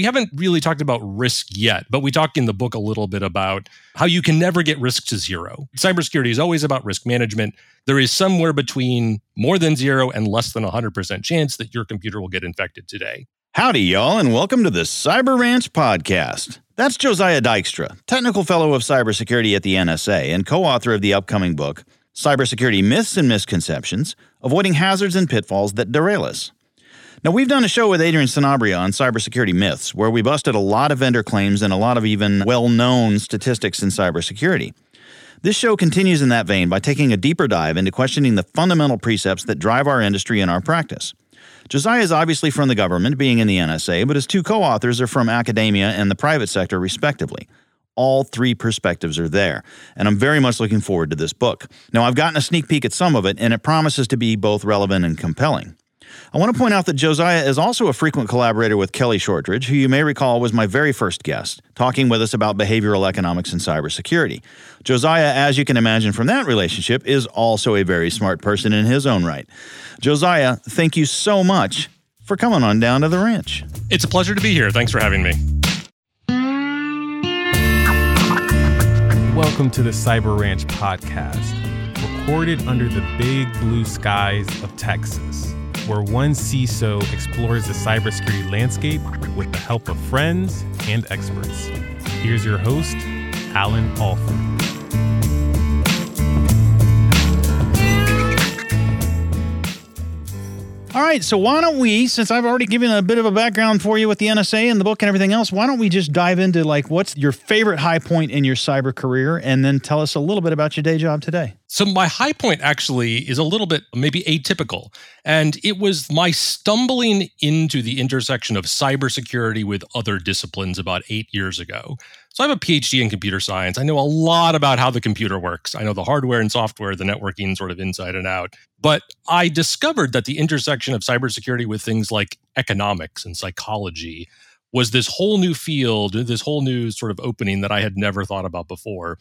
we haven't really talked about risk yet, but we talk in the book a little bit about how you can never get risk to zero. Cybersecurity is always about risk management. There is somewhere between more than zero and less than 100% chance that your computer will get infected today. Howdy, y'all, and welcome to the Cyber Ranch podcast. That's Josiah Dykstra, technical fellow of cybersecurity at the NSA and co author of the upcoming book, Cybersecurity Myths and Misconceptions Avoiding Hazards and Pitfalls That Derail Us. Now, we've done a show with Adrian Sanabria on cybersecurity myths, where we busted a lot of vendor claims and a lot of even well known statistics in cybersecurity. This show continues in that vein by taking a deeper dive into questioning the fundamental precepts that drive our industry and our practice. Josiah is obviously from the government, being in the NSA, but his two co authors are from academia and the private sector, respectively. All three perspectives are there, and I'm very much looking forward to this book. Now, I've gotten a sneak peek at some of it, and it promises to be both relevant and compelling. I want to point out that Josiah is also a frequent collaborator with Kelly Shortridge, who you may recall was my very first guest, talking with us about behavioral economics and cybersecurity. Josiah, as you can imagine from that relationship, is also a very smart person in his own right. Josiah, thank you so much for coming on down to the ranch. It's a pleasure to be here. Thanks for having me. Welcome to the Cyber Ranch podcast, recorded under the big blue skies of Texas where one CISO explores the cybersecurity landscape with the help of friends and experts. Here's your host, Allan Alford. All right, so why don't we, since I've already given a bit of a background for you with the NSA and the book and everything else, why don't we just dive into like what's your favorite high point in your cyber career and then tell us a little bit about your day job today? So, my high point actually is a little bit maybe atypical. And it was my stumbling into the intersection of cybersecurity with other disciplines about eight years ago. So, I have a PhD in computer science. I know a lot about how the computer works. I know the hardware and software, the networking sort of inside and out. But I discovered that the intersection of cybersecurity with things like economics and psychology was this whole new field, this whole new sort of opening that I had never thought about before.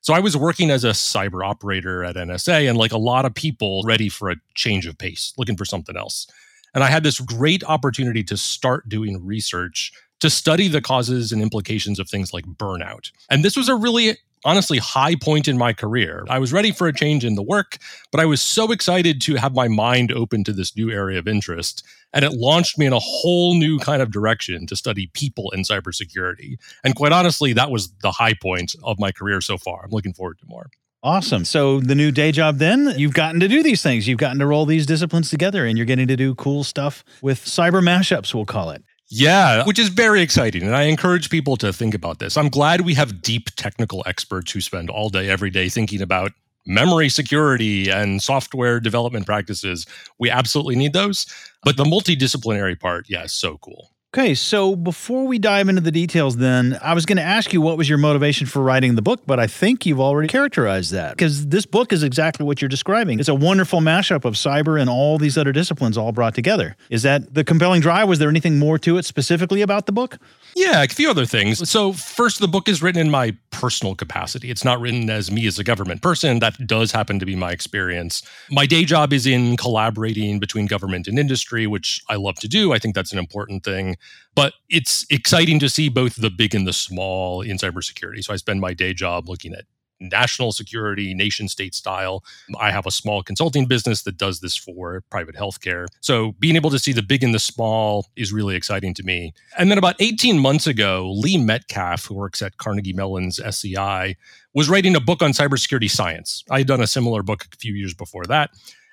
So I was working as a cyber operator at NSA and like a lot of people ready for a change of pace, looking for something else. And I had this great opportunity to start doing research to study the causes and implications of things like burnout. And this was a really honestly high point in my career. I was ready for a change in the work, but I was so excited to have my mind open to this new area of interest. And it launched me in a whole new kind of direction to study people in cybersecurity. And quite honestly, that was the high point of my career so far. I'm looking forward to more. Awesome. So the new day job then, you've gotten to do these things. You've gotten to roll these disciplines together and you're getting to do cool stuff with cyber mashups, we'll call it. Yeah, which is very exciting. And I encourage people to think about this. I'm glad we have deep technical experts who spend all day, every day thinking about memory security and software development practices. We absolutely need those. But the multidisciplinary part, yeah, so cool. Okay, so before we dive into the details, then I was going to ask you what was your motivation for writing the book, but I think you've already characterized that because this book is exactly what you're describing. It's a wonderful mashup of cyber and all these other disciplines all brought together. Is that the compelling drive? Was there anything more to it specifically about the book? Yeah, a few other things. So, first, the book is written in my personal capacity. It's not written as me as a government person. That does happen to be my experience. My day job is in collaborating between government and industry, which I love to do. I think that's an important thing. But it's exciting to see both the big and the small in cybersecurity. So, I spend my day job looking at national security, nation state style. I have a small consulting business that does this for private healthcare. So being able to see the big and the small is really exciting to me. And then about 18 months ago, Leigh Metcalf, who works at Carnegie Mellon's SEI, was writing a book on cybersecurity science. I had done a similar book a few years before that.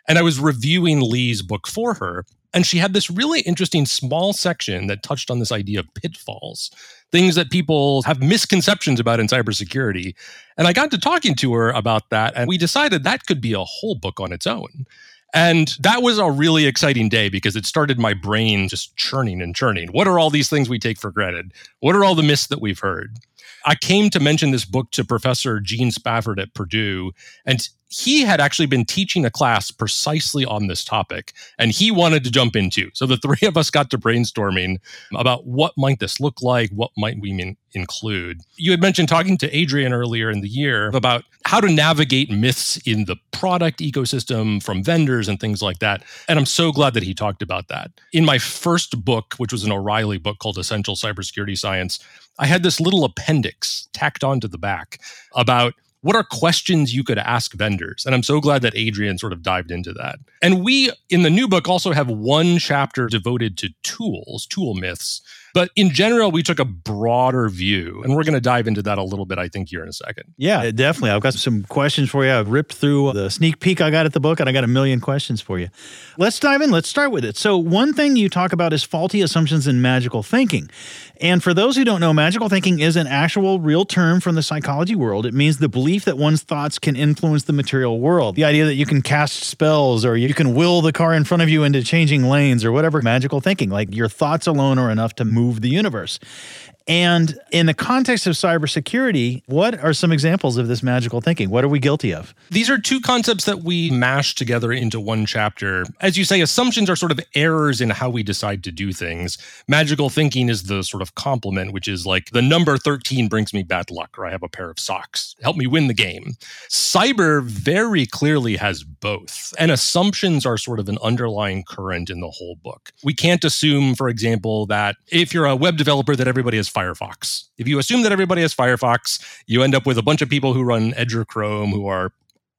And I was reviewing Leigh's book for her. And she had this really interesting small section that touched on this idea of pitfalls, things that people have misconceptions about in cybersecurity. And I got to talking to her about that, and we decided that could be a whole book on its own. And that was a really exciting day because it started my brain just churning and churning. What are all these things we take for granted? What are all the myths that we've heard? I came to mention this book to Professor Gene Spafford at Purdue, and he had actually been teaching a class precisely on this topic and he wanted to jump into. So the three of us got to brainstorming about what might this look like what might we mean, include. You had mentioned talking to adrian earlier in the year about how to navigate myths in the product ecosystem from vendors and things like that and i'm so glad that he talked about that. In my first book which was an o'reilly book called essential cybersecurity science I had this little appendix tacked onto the back about what are questions you could ask vendors? And I'm so glad that Adrian sort of dived into that. And we, in the new book, also have one chapter devoted to tools, tool myths, but in general, we took a broader view, and we're going to dive into that a little bit, I think, here in a second. Yeah, definitely. I've got some questions for you. I've ripped through the sneak peek I got at the book, and I got a million questions for you. Let's dive in. Let's start with it. So, one thing you talk about is faulty assumptions in magical thinking. And for those who don't know, magical thinking is an actual real term from the psychology world. It means the belief that one's thoughts can influence the material world. The idea that you can cast spells or you can will the car in front of you into changing lanes or whatever magical thinking. Like your thoughts alone are enough to move move the universe. And in the context of cybersecurity, what are some examples of this magical thinking? What are we guilty of? These are two concepts that we mash together into one chapter. As you say, assumptions are sort of errors in how we decide to do things. Magical thinking is the sort of complement, which is like the number 13 brings me bad luck, or I have a pair of socks. Help me win the game. Cyber very clearly has both. And assumptions are sort of an underlying current in the whole book. We can't assume, for example, that if you're a web developer, that everybody has Firefox. If you assume that everybody has Firefox, you end up with a bunch of people who run Edge or Chrome who are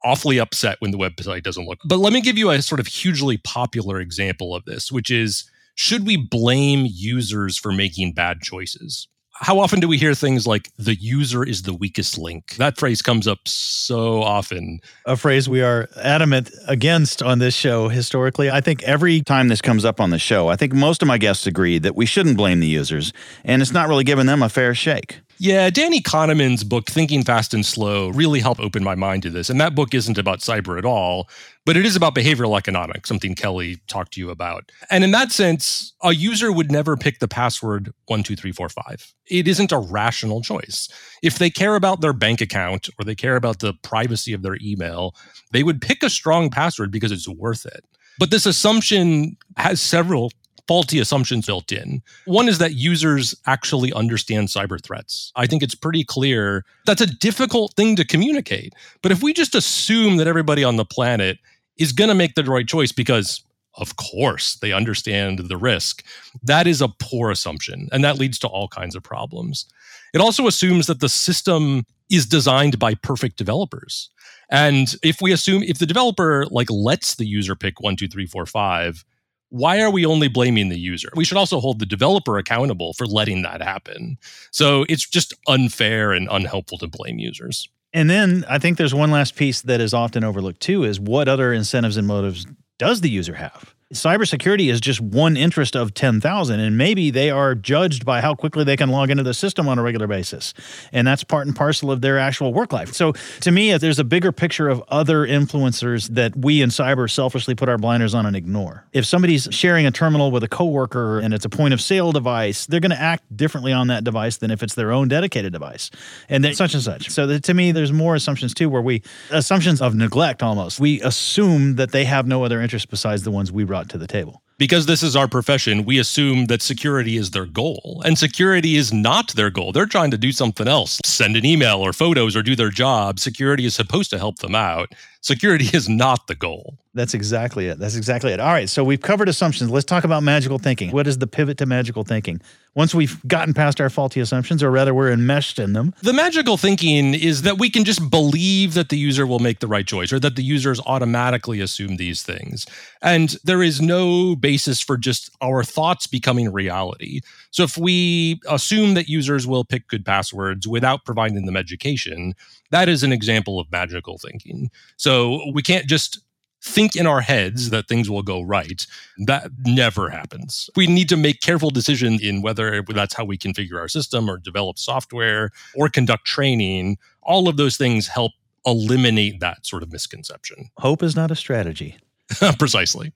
awfully upset when the website doesn't look. But let me give you a sort of hugely popular example of this, which is should we blame users for making bad choices? How often do we hear things like the user is the weakest link? That phrase comes up so often. A phrase we are adamant against on this show historically. I think every time this comes up on the show, I think most of my guests agree that we shouldn't blame the users, and it's not really giving them a fair shake. Yeah, Danny Kahneman's book, Thinking Fast and Slow, really helped open my mind to this. And that book isn't about cyber at all, but it is about behavioral economics, something Kelly talked to you about. And in that sense, a user would never pick the password 12345. It isn't a rational choice. If they care about their bank account or they care about the privacy of their email, they would pick a strong password because it's worth it. But this assumption has several faulty assumptions built in. One is that users actually understand cyber threats. I think it's pretty clear that's a difficult thing to communicate. But if we just assume that everybody on the planet is going to make the right choice because of course they understand the risk that is a poor assumption and that leads to all kinds of problems it also assumes that the system is designed by perfect developers and if we assume if the developer like lets the user pick one two three four five why are we only blaming the user? We should also hold the developer accountable for letting that happen. So it's just unfair and unhelpful to blame users. And then I think there's one last piece that is often overlooked too is what other incentives and motives does the user have? Cybersecurity is just one interest of 10,000 and maybe they are judged by how quickly they can log into the system on a regular basis. And that's part and parcel of their actual work life. So to me there's a bigger picture of other influencers that we in cyber selfishly put our blinders on and ignore. If somebody's sharing a terminal with a coworker and it's a point of sale device they're going to act differently on that device than if it's their own dedicated device. And then such and such. So that, to me there's more assumptions too where we assumptions of neglect almost. We assume that they have no other interests besides the ones we run brought to the table. Because this is our profession, we assume that security is their goal. And security is not their goal. They're trying to do something else send an email or photos or do their job. Security is supposed to help them out. Security is not the goal. That's exactly it. That's exactly it. All right. So we've covered assumptions. Let's talk about magical thinking. What is the pivot to magical thinking? Once we've gotten past our faulty assumptions, or rather we're enmeshed in them. The magical thinking is that we can just believe that the user will make the right choice or that the users automatically assume these things. And there is no basis for just our thoughts becoming reality. So if we assume that users will pick good passwords without providing them education, that is an example of magical thinking. So we can't just think in our heads that things will go right. That never happens. We need to make careful decisions in whether that's how we configure our system or develop software or conduct training. All of those things help eliminate that sort of misconception. Hope is not a strategy. Precisely.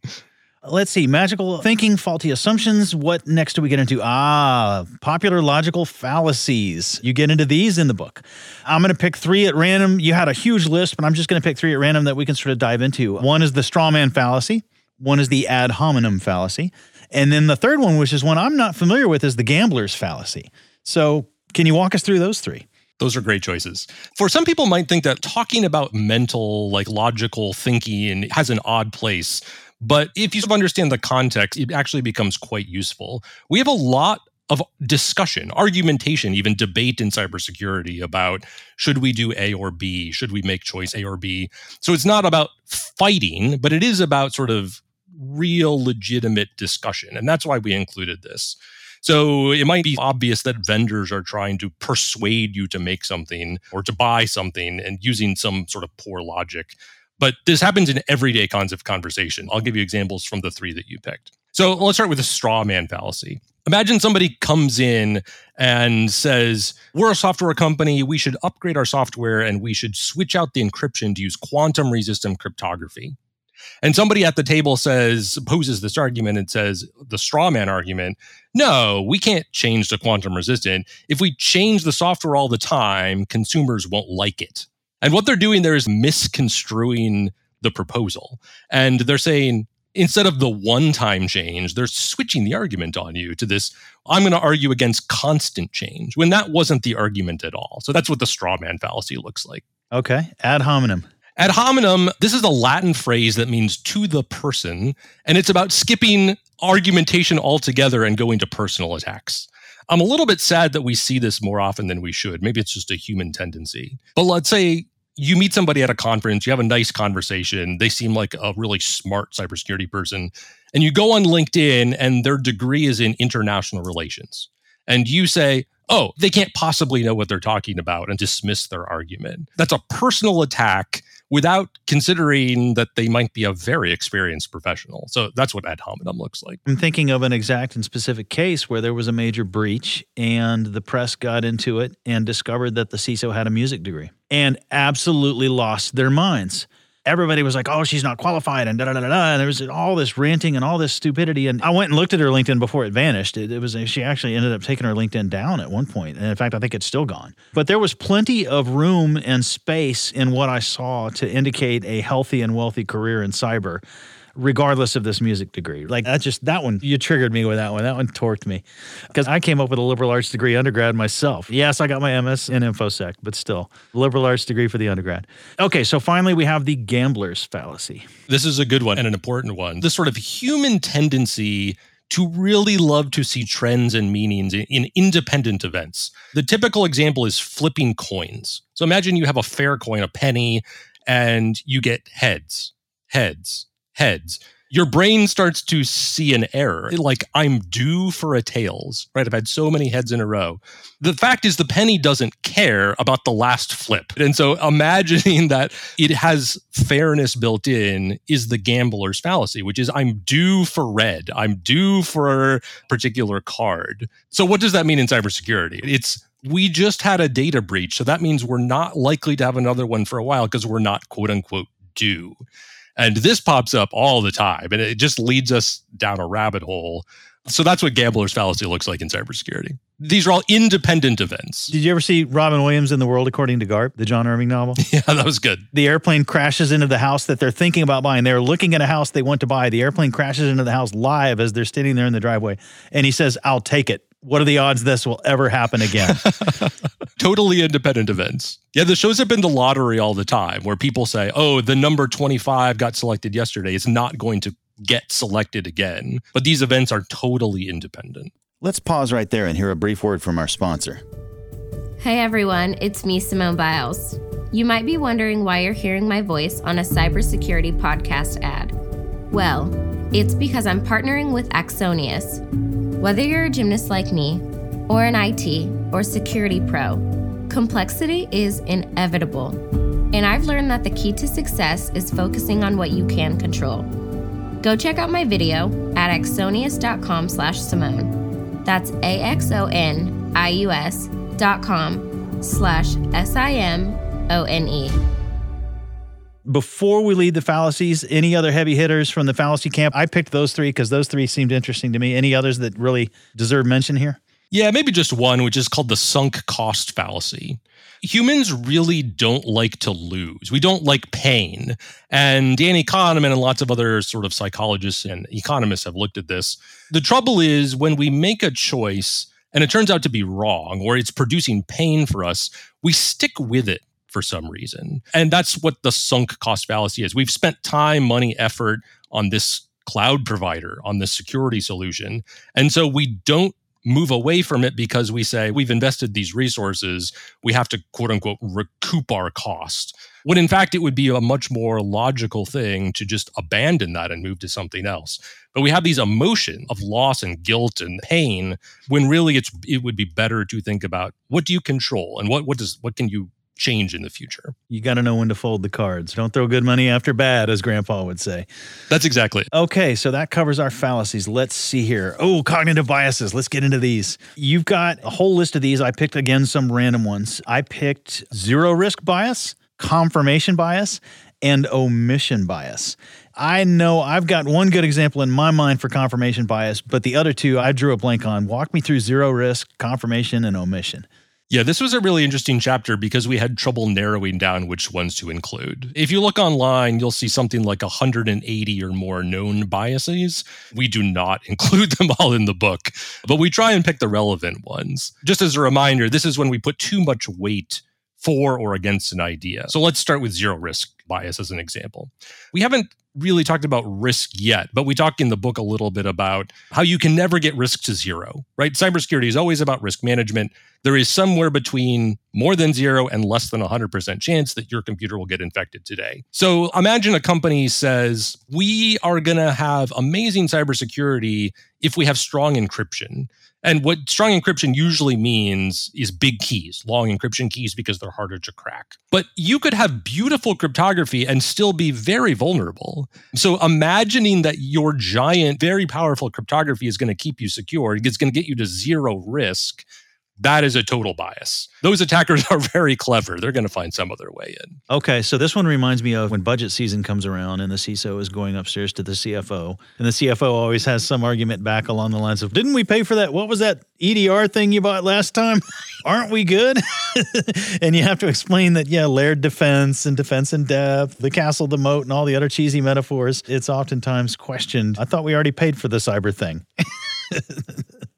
Let's see, magical thinking, faulty assumptions. What next do we get into? Ah, popular logical fallacies. You get into these in the book. I'm going to pick three at random. You had a huge list, but I'm just going to pick three at random that we can sort of dive into. One is the straw man fallacy, one is the ad hominem fallacy. And then the third one, which is one I'm not familiar with, is the gambler's fallacy. So, can you walk us through those three? Those are great choices. For some people might think that talking about mental, like logical thinking has an odd place. But if you understand the context, it actually becomes quite useful. We have a lot of discussion, argumentation, even debate in cybersecurity about should we do A or B? Should we make choice A or B? So it's not about fighting, but it is about sort of real legitimate discussion. And that's why we included this. So it might be obvious that vendors are trying to persuade you to make something or to buy something and using some sort of poor logic. But this happens in everyday kinds of conversation. I'll give you examples from the three that you picked. So let's start with the straw man fallacy. Imagine somebody comes in and says, We're a software company. We should upgrade our software and we should switch out the encryption to use quantum resistant cryptography. And somebody at the table says, poses this argument and says, the straw man argument, no, we can't change to quantum resistant. If we change the software all the time, consumers won't like it. And what they're doing there is misconstruing the proposal. And they're saying, instead of the one time change, they're switching the argument on you to this I'm going to argue against constant change when that wasn't the argument at all. So that's what the straw man fallacy looks like. Okay. Ad hominem. Ad hominem, this is a Latin phrase that means to the person, and it's about skipping argumentation altogether and going to personal attacks. I'm a little bit sad that we see this more often than we should. Maybe it's just a human tendency. But let's say you meet somebody at a conference, you have a nice conversation, they seem like a really smart cybersecurity person, and you go on LinkedIn and their degree is in international relations. And you say, oh, they can't possibly know what they're talking about and dismiss their argument. That's a personal attack without considering that they might be a very experienced professional. So that's what ad hominem looks like. I'm thinking of an exact and specific case where there was a major breach and the press got into it and discovered that the CISO had a music degree and absolutely lost their minds everybody was like, "Oh, she's not qualified," and da da da da. And there was all this ranting and all this stupidity. And I went and looked at her LinkedIn before it vanished. It, it, was she actually ended up taking her LinkedIn down at one point, and in fact, I think it's still gone. But there was plenty of room and space in what I saw to indicate a healthy and wealthy career in cyber regardless of this music degree. Like that just that one you triggered me with that one. That one torqued me because I came up with a liberal arts degree undergrad myself. Yes, I got my MS in infosec, but still liberal arts degree for the undergrad. Okay, so finally we have the gambler's fallacy. This is a good one and an important one. This sort of human tendency to really love to see trends and meanings in, independent events. The typical example is flipping coins. So imagine you have a fair coin, a penny, and you get heads, heads, heads, your brain starts to see an error. Like, I'm due for a tails, right? I've had so many heads in a row. The fact is, the penny doesn't care about the last flip. And so, imagining that it has fairness built in is the gambler's fallacy, which is I'm due for red, I'm due for a particular card. So, what does that mean in cybersecurity? It's we just had a data breach. So that means we're not likely to have another one for a while because we're not quote unquote due. And this pops up all the time and it just leads us down a rabbit hole. So that's what gambler's fallacy looks like in cybersecurity. These are all independent events. Did you ever see Robin Williams in The World According to Garp, the John Irving novel? Yeah, that was good. The airplane crashes into the house that they're thinking about buying. They're looking at a house they want to buy. The airplane crashes into the house live as they're standing there in the driveway. And he says, I'll take it what are the odds this will ever happen again? totally independent events. Yeah, the shows have been the lottery all the time where people say, oh, the number 25 got selected yesterday. It's not going to get selected again. But these events are totally independent. Let's pause right there and hear a brief word from our sponsor. Hey everyone, it's me, Simone Biles. You might be wondering why you're hearing my voice on a cybersecurity podcast ad. Well, it's because I'm partnering with Axonius whether you're a gymnast like me, or an IT or security pro, complexity is inevitable. And I've learned that the key to success is focusing on what you can control. Go check out my video at axonius.com slash Simone. That's A-X-O-N-I-U-S dot com slash S-I-M-O-N-E. Before we lead the fallacies, any other heavy hitters from the fallacy camp? I picked those three because those three seemed interesting to me. Any others that really deserve mention here? Yeah, maybe just one, which is called the sunk cost fallacy. Humans really don't like to lose. We don't like pain. And Danny Kahneman and lots of other sort of psychologists and economists have looked at this. The trouble is when we make a choice and it turns out to be wrong or it's producing pain for us, we stick with it for some reason. And that's what the sunk cost fallacy is. We've spent time, money, effort on this cloud provider, on this security solution. And so we don't move away from it because we say we've invested these resources, we have to quote unquote recoup our cost. When in fact, it would be a much more logical thing to just abandon that and move to something else. But we have these emotion of loss and guilt and pain when really it's it would be better to think about what do you control and what what does what can you change in the future. You got to know when to fold the cards. Don't throw good money after bad, as grandpa would say. That's exactly it. Okay, so that covers our fallacies. Let's see here. Oh, cognitive biases. Let's get into these. You've got a whole list of these. I picked again some random ones. I picked zero risk bias, confirmation bias, and omission bias. I know I've got one good example in my mind for confirmation bias, but the other two I drew a blank on. Walk me through zero risk, confirmation, and omission. Yeah, this was a really interesting chapter because we had trouble narrowing down which ones to include. If you look online, you'll see something like 180 or more known biases. We do not include them all in the book, but we try and pick the relevant ones. Just as a reminder, this is when we put too much weight for or against an idea. So let's start with zero risk bias as an example. We haven't really talked about risk yet, but we talk in the book a little bit about how you can never get risk to zero, right? Cybersecurity is always about risk management. There is somewhere between more than zero and less than 100% chance that your computer will get infected today. So imagine a company says, we are going to have amazing cybersecurity if we have strong encryption. And what strong encryption usually means is big keys, long encryption keys, because they're harder to crack. But you could have beautiful cryptography and still be very vulnerable. So imagining that your giant, very powerful cryptography is going to keep you secure, it's going to get you to zero risk that is a total bias. Those attackers are very clever. They're going to find some other way in. Okay, so this one reminds me of when budget season comes around and the CISO is going upstairs to the CFO, and the CFO always has some argument back along the lines of, "Didn't we pay for that? What was that EDR thing you bought last time? Aren't we good?" and you have to explain that, yeah, layered defense and defense in depth, the castle, the moat, and all the other cheesy metaphors. It's oftentimes questioned. I thought we already paid for the cyber thing.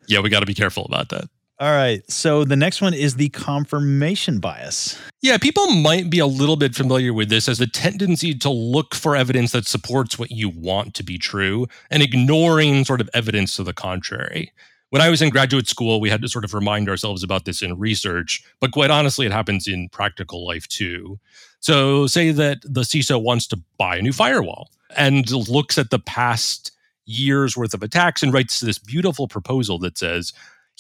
yeah, we got to be careful about that. All right. So the next one is the confirmation bias. Yeah, people might be a little bit familiar with this as the tendency to look for evidence that supports what you want to be true and ignoring sort of evidence to the contrary. When I was in graduate school, we had to sort of remind ourselves about this in research, but quite honestly, it happens in practical life too. So, say that the CISO wants to buy a new firewall and looks at the past year's worth of attacks and writes this beautiful proposal that says,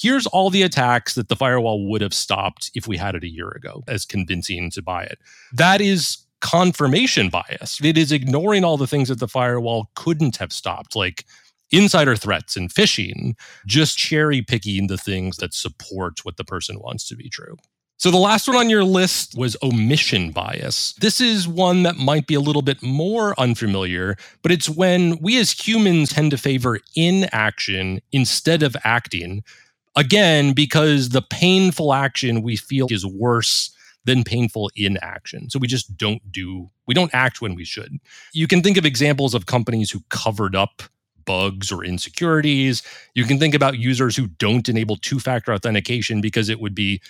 here's all the attacks that the firewall would have stopped if we had it a year ago as convincing to buy it. That is confirmation bias. It is ignoring all the things that the firewall couldn't have stopped, like insider threats and phishing, just cherry picking the things that support what the person wants to be true. So the last one on your list was omission bias. This is one that might be a little bit more unfamiliar, but it's when we as humans tend to favor inaction instead of acting Again, because the painful action we feel is worse than painful inaction. So we just don't do, we don't act when we should. You can think of examples of companies who covered up bugs or insecurities. You can think about users who don't enable two factor authentication because it would be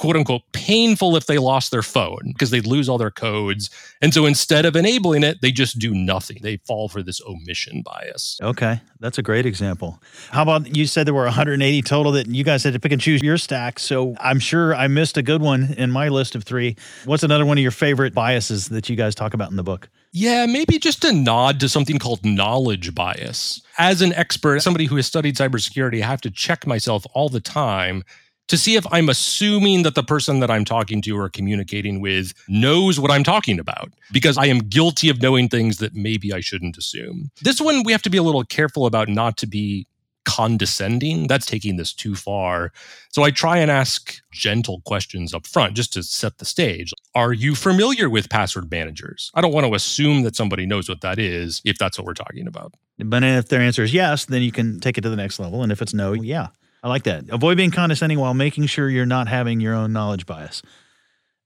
quote unquote painful if they lost their phone because they'd lose all their codes. And so instead of enabling it, they just do nothing. They fall for this omission bias. Okay. That's a great example. How about you said there were 180 total that you guys had to pick and choose your stack. So I'm sure I missed a good one in my list of three. What's another one of your favorite biases that you guys talk about in the book? Yeah, maybe just a nod to something called knowledge bias. As an expert, somebody who has studied cybersecurity, I have to check myself all the time to see if I'm assuming that the person that I'm talking to or communicating with knows what I'm talking about, because I am guilty of knowing things that maybe I shouldn't assume. This one, we have to be a little careful about not to be condescending. That's taking this too far. So I try and ask gentle questions up front just to set the stage. Are you familiar with password managers? I don't want to assume that somebody knows what that is if that's what we're talking about. But if their answer is yes, then you can take it to the next level. And if it's no, yeah. I like that. Avoid being condescending while making sure you're not having your own knowledge bias.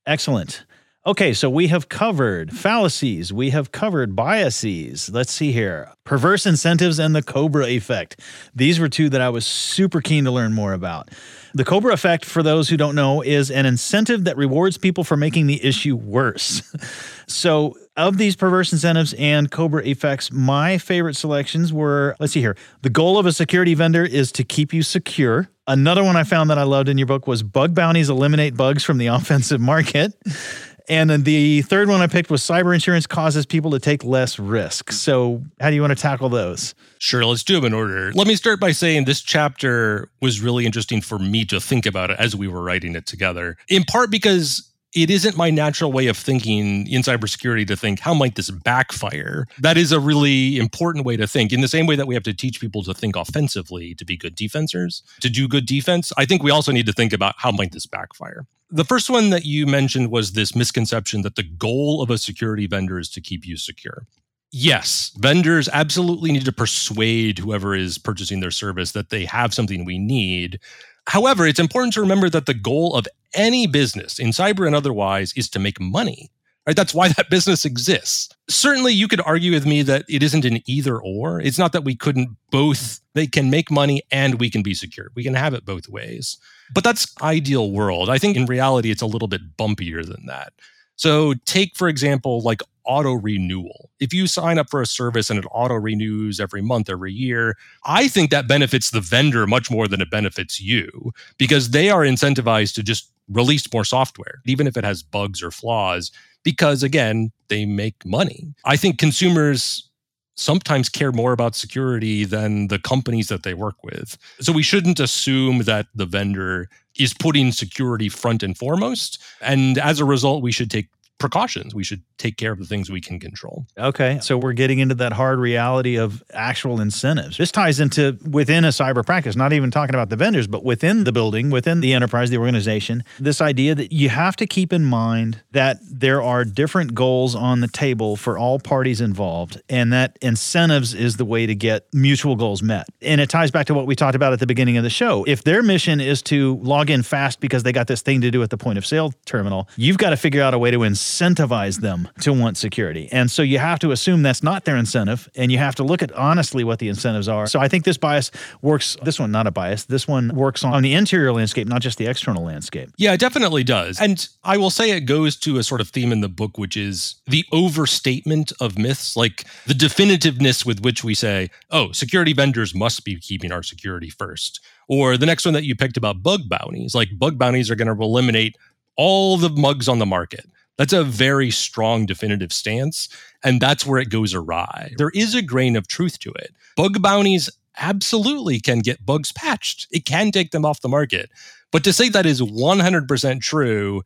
Excellent. Okay, so we have covered fallacies, we have covered biases. Let's see here. Perverse incentives and the Cobra effect. These were two that I was super keen to learn more about. The Cobra effect, for those who don't know, is an incentive that rewards people for making the issue worse. so, of these perverse incentives and Cobra effects, my favorite selections were let's see here. The goal of a security vendor is to keep you secure. Another one I found that I loved in your book was bug bounties eliminate bugs from the offensive market. And then the third one I picked was cyber insurance causes people to take less risk. So, how do you want to tackle those? Sure, let's do them in order. Let me start by saying this chapter was really interesting for me to think about it as we were writing it together, in part because it isn't my natural way of thinking in cybersecurity to think, how might this backfire? That is a really important way to think. In the same way that we have to teach people to think offensively to be good defenders, to do good defense, I think we also need to think about how might this backfire. The first one that you mentioned was this misconception that the goal of a security vendor is to keep you secure. Yes, vendors absolutely need to persuade whoever is purchasing their service that they have something we need. However, it's important to remember that the goal of any business in cyber and otherwise is to make money. Right? That's why that business exists. Certainly you could argue with me that it isn't an either or. It's not that we couldn't both they can make money and we can be secure. We can have it both ways. But that's ideal world. I think in reality it's a little bit bumpier than that. So take for example like auto renewal. If you sign up for a service and it auto renews every month, every year, I think that benefits the vendor much more than it benefits you because they are incentivized to just release more software, even if it has bugs or flaws, because again, they make money. I think consumers sometimes care more about security than the companies that they work with. So we shouldn't assume that the vendor is putting security front and foremost. And as a result, we should take precautions. We should take care of the things we can control. Okay. So we're getting into that hard reality of actual incentives. This ties into within a cyber practice, not even talking about the vendors, but within the building, within the enterprise, the organization, this idea that you have to keep in mind that there are different goals on the table for all parties involved, and that incentives is the way to get mutual goals met. And it ties back to what we talked about at the beginning of the show. If their mission is to log in fast because they got this thing to do at the point of sale terminal, you've got to figure out a way to incentivize them to want security. And so you have to assume that's not their incentive and you have to look at honestly what the incentives are. So I think this bias works, this one, not a bias, this one works on the interior landscape, not just the external landscape. Yeah, it definitely does. And I will say it goes to a sort of theme in the book, which is the overstatement of myths, like the definitiveness with which we say, oh, security vendors must be keeping our security first. Or the next one that you picked about bug bounties, like bug bounties are going to eliminate all the bugs on the market. That's a very strong definitive stance. And that's where it goes awry. There is a grain of truth to it. Bug bounties absolutely can get bugs patched, it can take them off the market. But to say that is 100% true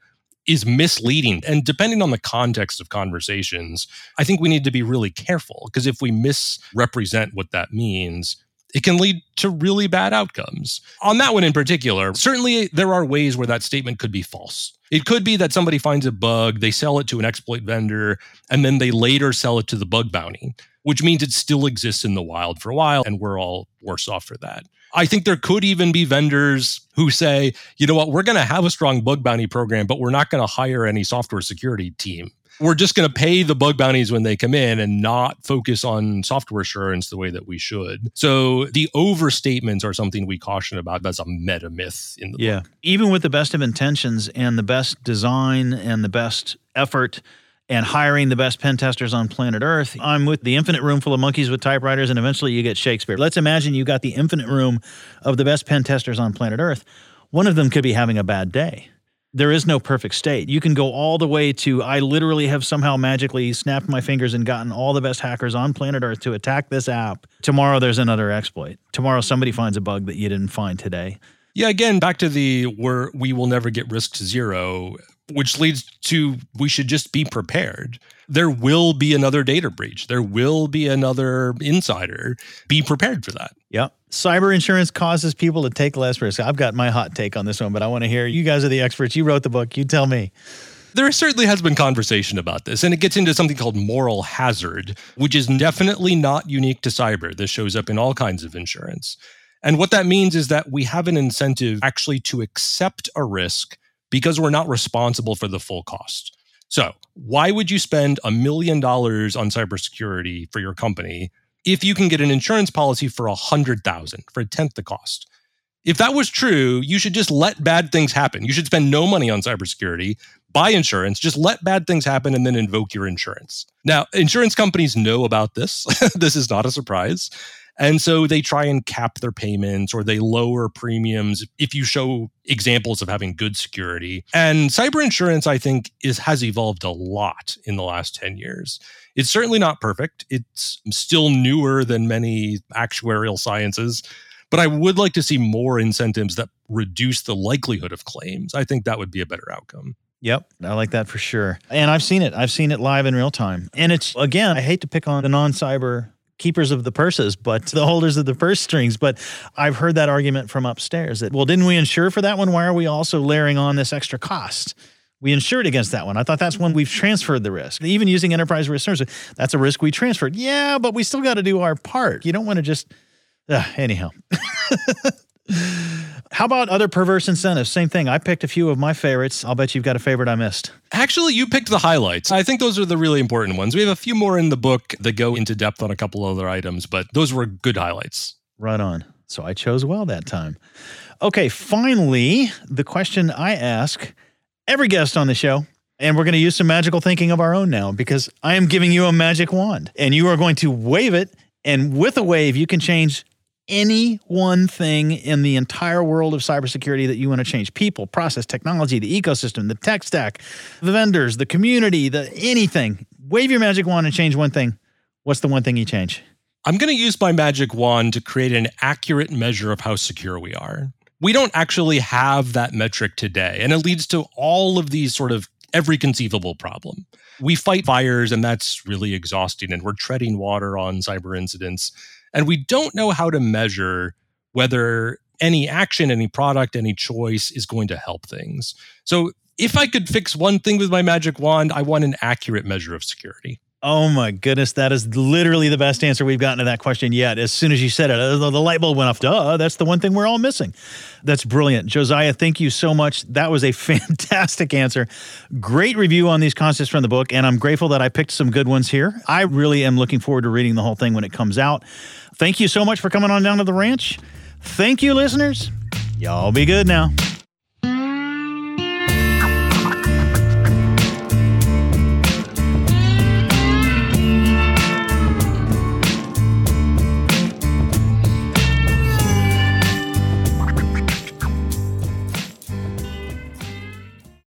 is misleading. And depending on the context of conversations, I think we need to be really careful because if we misrepresent what that means, it can lead to really bad outcomes. On that one in particular, certainly there are ways where that statement could be false. It could be that somebody finds a bug, they sell it to an exploit vendor, and then they later sell it to the bug bounty, which means it still exists in the wild for a while, and we're all worse off for that. I think there could even be vendors who say, you know what, we're going to have a strong bug bounty program, but we're not going to hire any software security team we're just going to pay the bug bounties when they come in and not focus on software assurance the way that we should. So the overstatements are something we caution about. That's a meta myth in the yeah. book. Even with the best of intentions and the best design and the best effort and hiring the best pen testers on planet Earth. I'm with the infinite room full of monkeys with typewriters, and eventually you get Shakespeare. Let's imagine you got the infinite room of the best pen testers on planet Earth. One of them could be having a bad day there is no perfect state. You can go all the way to I literally have somehow magically snapped my fingers and gotten all the best hackers on planet Earth to attack this app. Tomorrow there's another exploit. Tomorrow somebody finds a bug that you didn't find today. Yeah, again, back to the where we will never get risk to zero, which leads to we should just be prepared. there will be another data breach. There will be another insider. Be prepared for that. Yep. Cyber insurance causes people to take less risk. I've got my hot take on this one, but I want to hear you guys are the experts. You wrote the book. You tell me. There certainly has been conversation about this, and it gets into something called moral hazard, which is definitely not unique to cyber. This shows up in all kinds of insurance. And what that means is that we have an incentive actually to accept a risk because we're not responsible for the full cost. So, why would you spend a million dollars on cybersecurity for your company if you can get an insurance policy for a hundred thousand for a tenth the cost? If that was true, you should just let bad things happen. You should spend no money on cybersecurity, buy insurance, just let bad things happen and then invoke your insurance. Now, insurance companies know about this. this is not a surprise. And so they try and cap their payments or they lower premiums if you show examples of having good security. And cyber insurance, I think, is has evolved a lot in the last 10 years. It's certainly not perfect. It's still newer than many actuarial sciences. But I would like to see more incentives that reduce the likelihood of claims. I think that would be a better outcome. Yep, I like that for sure. And I've seen it. I've seen it live in real time. And it's, again, I hate to pick on the non cyber keepers of the purses, but the holders of the purse strings. But I've heard that argument from upstairs that, well, didn't we insure for that one? Why are we also layering on this extra cost? We insured against that one. I thought that's when we've transferred the risk. Even using enterprise risk services, that's a risk we transferred. Yeah, but we still got to do our part. You don't want to just, uh, anyhow. How about other perverse incentives? Same thing. I picked a few of my favorites. I'll bet you've got a favorite I missed. Actually, you picked the highlights. I think those are the really important ones. We have a few more in the book that go into depth on a couple other items, but those were good highlights. Right on. So I chose well that time. Okay, finally, the question I ask every guest on the show. And we're going to use some magical thinking of our own now because I am giving you a magic wand and you are going to wave it. And with a wave, you can change any one thing in the entire world of cybersecurity that you want to change people, process, technology, the ecosystem, the tech stack, the vendors, the community, the anything. Wave your magic wand and change one thing. What's the one thing you change? I'm going to use my magic wand to create an accurate measure of how secure we are. We don't actually have that metric today, and it leads to all of these sort of every conceivable problem. We fight fires, and that's really exhausting, and we're treading water on cyber incidents and we don't know how to measure whether any action, any product, any choice is going to help things. So if I could fix one thing with my magic wand, I want an accurate measure of security. Oh my goodness, that is literally the best answer we've gotten to that question yet. As soon as you said it, uh, the light bulb went off. Duh, that's the one thing we're all missing. That's brilliant. Josiah, thank you so much. That was a fantastic answer. Great review on these concepts from the book, and I'm grateful that I picked some good ones here. I really am looking forward to reading the whole thing when it comes out. Thank you so much for coming on down to the ranch. Thank you, listeners. Y'all be good now.